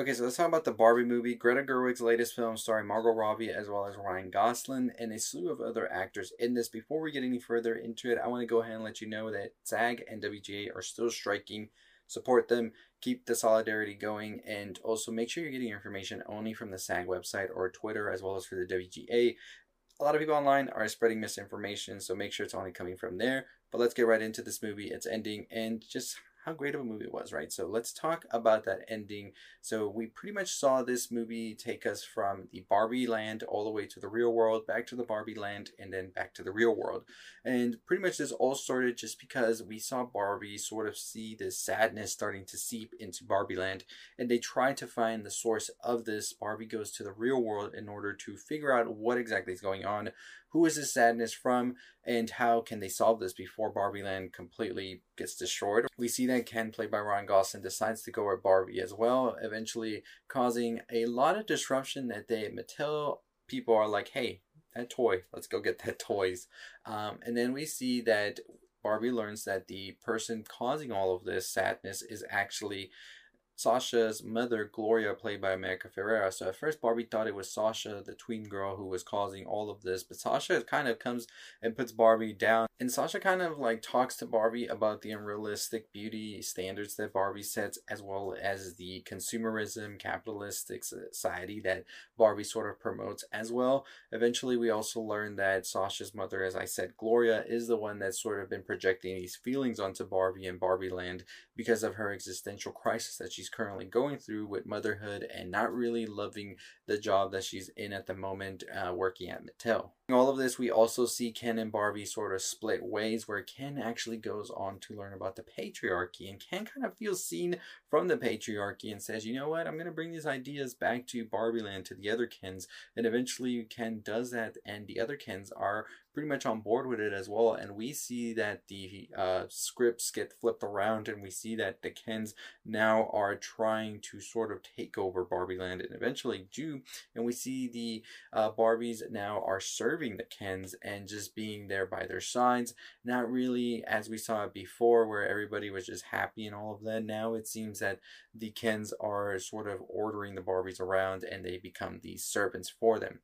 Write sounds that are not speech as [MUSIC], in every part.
Okay, so let's talk about the Barbie movie. Greta Gerwig's latest film starring Margot Robbie as well as Ryan Gosling and a slew of other actors in this. Before we get any further into it, I want to go ahead and let you know that SAG and WGA are still striking. Support them, keep the solidarity going, and also make sure you're getting information only from the SAG website or Twitter as well as for the WGA. A lot of people online are spreading misinformation, so make sure it's only coming from there. But let's get right into this movie. It's ending and just how great of a movie it was, right? So let's talk about that ending. So we pretty much saw this movie take us from the Barbie land all the way to the real world, back to the Barbie land, and then back to the real world. And pretty much this all started just because we saw Barbie sort of see this sadness starting to seep into Barbie land, and they tried to find the source of this. Barbie goes to the real world in order to figure out what exactly is going on who is this sadness from and how can they solve this before Barbie Land completely gets destroyed. We see that Ken, played by Ryan Gosling, decides to go at Barbie as well, eventually causing a lot of disruption that they Mattel people are like, hey, that toy, let's go get that [LAUGHS] toys. Um, and then we see that Barbie learns that the person causing all of this sadness is actually Sasha's mother, Gloria, played by America Ferrera. So at first, Barbie thought it was Sasha, the tween girl, who was causing all of this. But Sasha kind of comes and puts Barbie down. And Sasha kind of like talks to Barbie about the unrealistic beauty standards that Barbie sets, as well as the consumerism, capitalistic society that Barbie sort of promotes as well. Eventually, we also learn that Sasha's mother, as I said, Gloria, is the one that's sort of been projecting these feelings onto Barbie and Barbie land because of her existential crisis that she's currently going through with motherhood and not really loving the job that she's in at the moment uh, working at Mattel. All of this, we also see Ken and Barbie sort of split ways, where Ken actually goes on to learn about the patriarchy, and Ken kind of feels seen from the patriarchy and says, you know what, I'm going to bring these ideas back to Barbie Land, to the other Kens, and eventually Ken does that, and the other Kens are pretty much on board with it as well. And we see that the uh, scripts get flipped around, and we see that the Kens now are trying to sort of take over Barbie Land and eventually do. And we see the uh, Barbies now are serving the Kens and just being there by their sides. Not really as we saw it before, where everybody was just happy and all of that. Now it seems that the Kens are sort of ordering the Barbies around and they become these servants for them.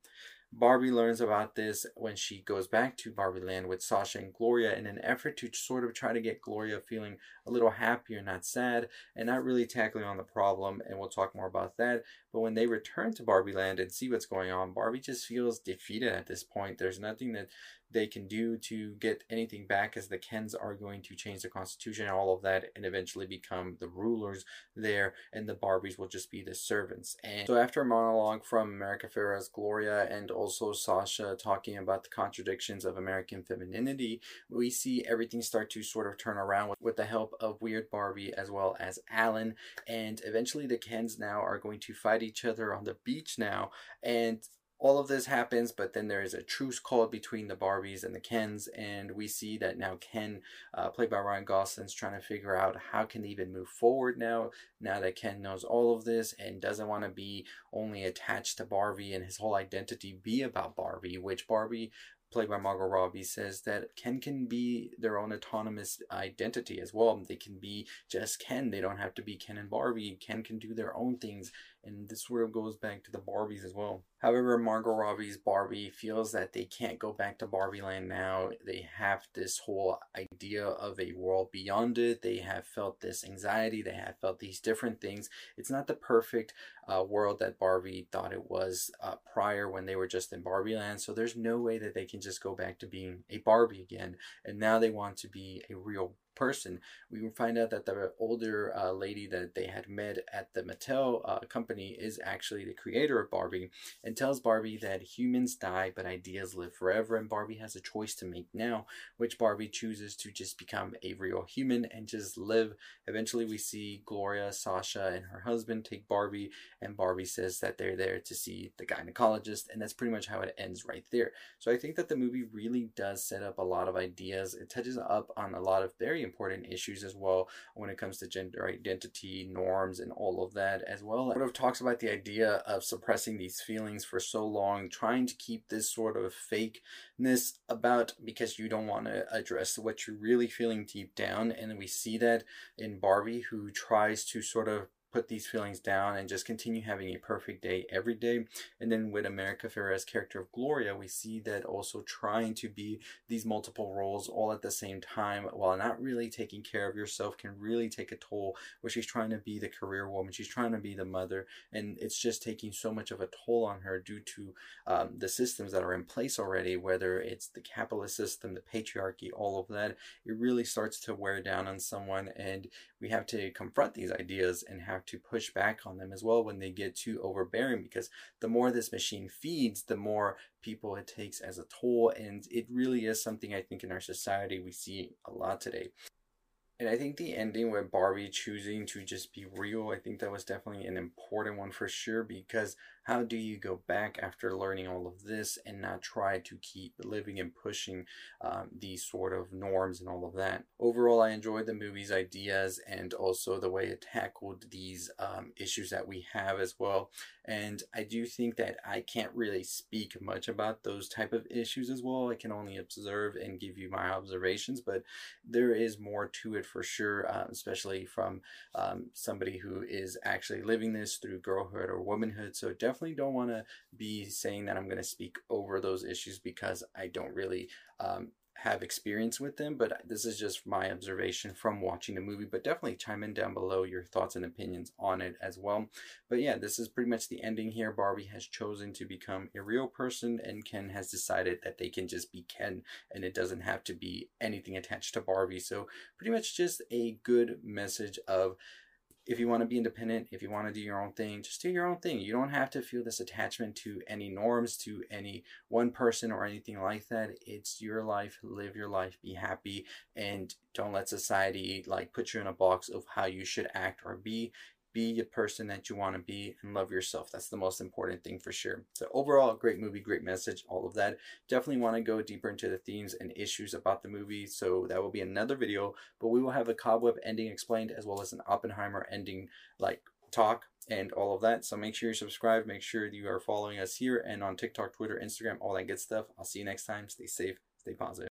Barbie learns about this when she goes back to Barbie Land with Sasha and Gloria in an effort to sort of try to get Gloria feeling a little happier, not sad, and not really tackling on the problem. And we'll talk more about that. But when they return to Barbie Land and see what's going on, Barbie just feels defeated at this point. There's nothing that they can do to get anything back as the Kens are going to change the constitution and all of that and eventually become the rulers there and the Barbies will just be the servants. And so after a monologue from America Ferrera's Gloria and also Sasha talking about the contradictions of American femininity, we see everything start to sort of turn around with, with the help of Weird Barbie as well as Allan and eventually the Kens now are going to fight each other on the beach now and all of this happens, but then there is a truce called between the Barbies and the Kens, and we see that now Ken, uh, played by Ryan Gosling, is trying to figure out how can they even move forward now. Now that Ken knows all of this and doesn't want to be only attached to Barbie and his whole identity be about Barbie, which Barbie played by Margot Robbie, says that Ken can be their own autonomous identity as well. They can be just Ken. They don't have to be Ken and Barbie. Ken can do their own things and this sort of goes back to the Barbies as well. However, Margot Robbie's Barbie feels that they can't go back to Barbie Land now. They have this whole idea of a world beyond it. They have felt this anxiety. They have felt these different things. It's not the perfect uh, world that Barbie thought it was uh, prior when they were just in Barbie Land. So there's no way that they can just go back to being a Barbie again. And now they want to be a real person. We find out that the older uh, lady that they had met at the Mattel uh, company is actually the creator of Barbie and tells Barbie that humans die but ideas live forever and Barbie has a choice to make now, which Barbie chooses to just become a real human and just live. Eventually we see Gloria, Sasha, and her husband take Barbie and Barbie says that they're there to see the gynecologist and that's pretty much how it ends right there. So I think that the movie really does set up a lot of ideas. It touches up on a lot of very important issues as well when it comes to gender identity, norms, and all of that as well. Sort of talks about the idea of suppressing these feelings for so long, trying to keep this sort of fakeness about because you don't want to address what you're really feeling deep down. And we see that in Barbie, who tries to sort of put these feelings down and just continue having a perfect day every day. And then with America Ferrera's character of Gloria, we see that also trying to be these multiple roles all at the same time while not really taking care of yourself can really take a toll where she's trying to be the career woman, she's trying to be the mother, and it's just taking so much of a toll on her due to um, the systems that are in place already, whether it's the capitalist system, the patriarchy, all of that. It really starts to wear down on someone, and we have to confront these ideas and have to push back on them as well when they get too overbearing because the more this machine feeds, the more people it takes as a toll. And it really is something I think in our society we see a lot today. And I think the ending with Barbie choosing to just be real, I think that was definitely an important one for sure because how do you go back after learning all of this and not try to keep living and pushing um, these sort of norms and all of that? Overall, I enjoyed the movie's ideas and also the way it tackled these um, issues that we have as well. And I do think that I can't really speak much about those type of issues as well. I can only observe and give you my observations, but there is more to it for sure, uh, especially from um, somebody who is actually living this through girlhood or womanhood. So definitely definitely don't want to be saying that I'm going to speak over those issues because I don't really um, have experience with them, but this is just my observation from watching the movie. But definitely chime in down below your thoughts and opinions on it as well. But yeah, this is pretty much the ending here. Barbie has chosen to become a real person, and Ken has decided that they can just be Ken, and it doesn't have to be anything attached to Barbie. So, pretty much just a good message of if you want to be independent, if you want to do your own thing, just do your own thing. You don't have to feel this attachment to any norms, to any one person or anything like that. It's your life. Live your life. Be happy and don't let society like put you in a box of how you should act or be be the person that you want to be and love yourself. That's the most important thing for sure. So overall, great movie, great message, all of that. Definitely want to go deeper into the themes and issues about the movie. So that will be another video, but we will have a cobweb ending explained as well as an Oppenheimer ending like talk and all of that. So make sure you subscribe. Make sure you are following us here and on TikTok, Twitter, Instagram, all that good stuff. I'll see you next time. Stay safe, stay positive.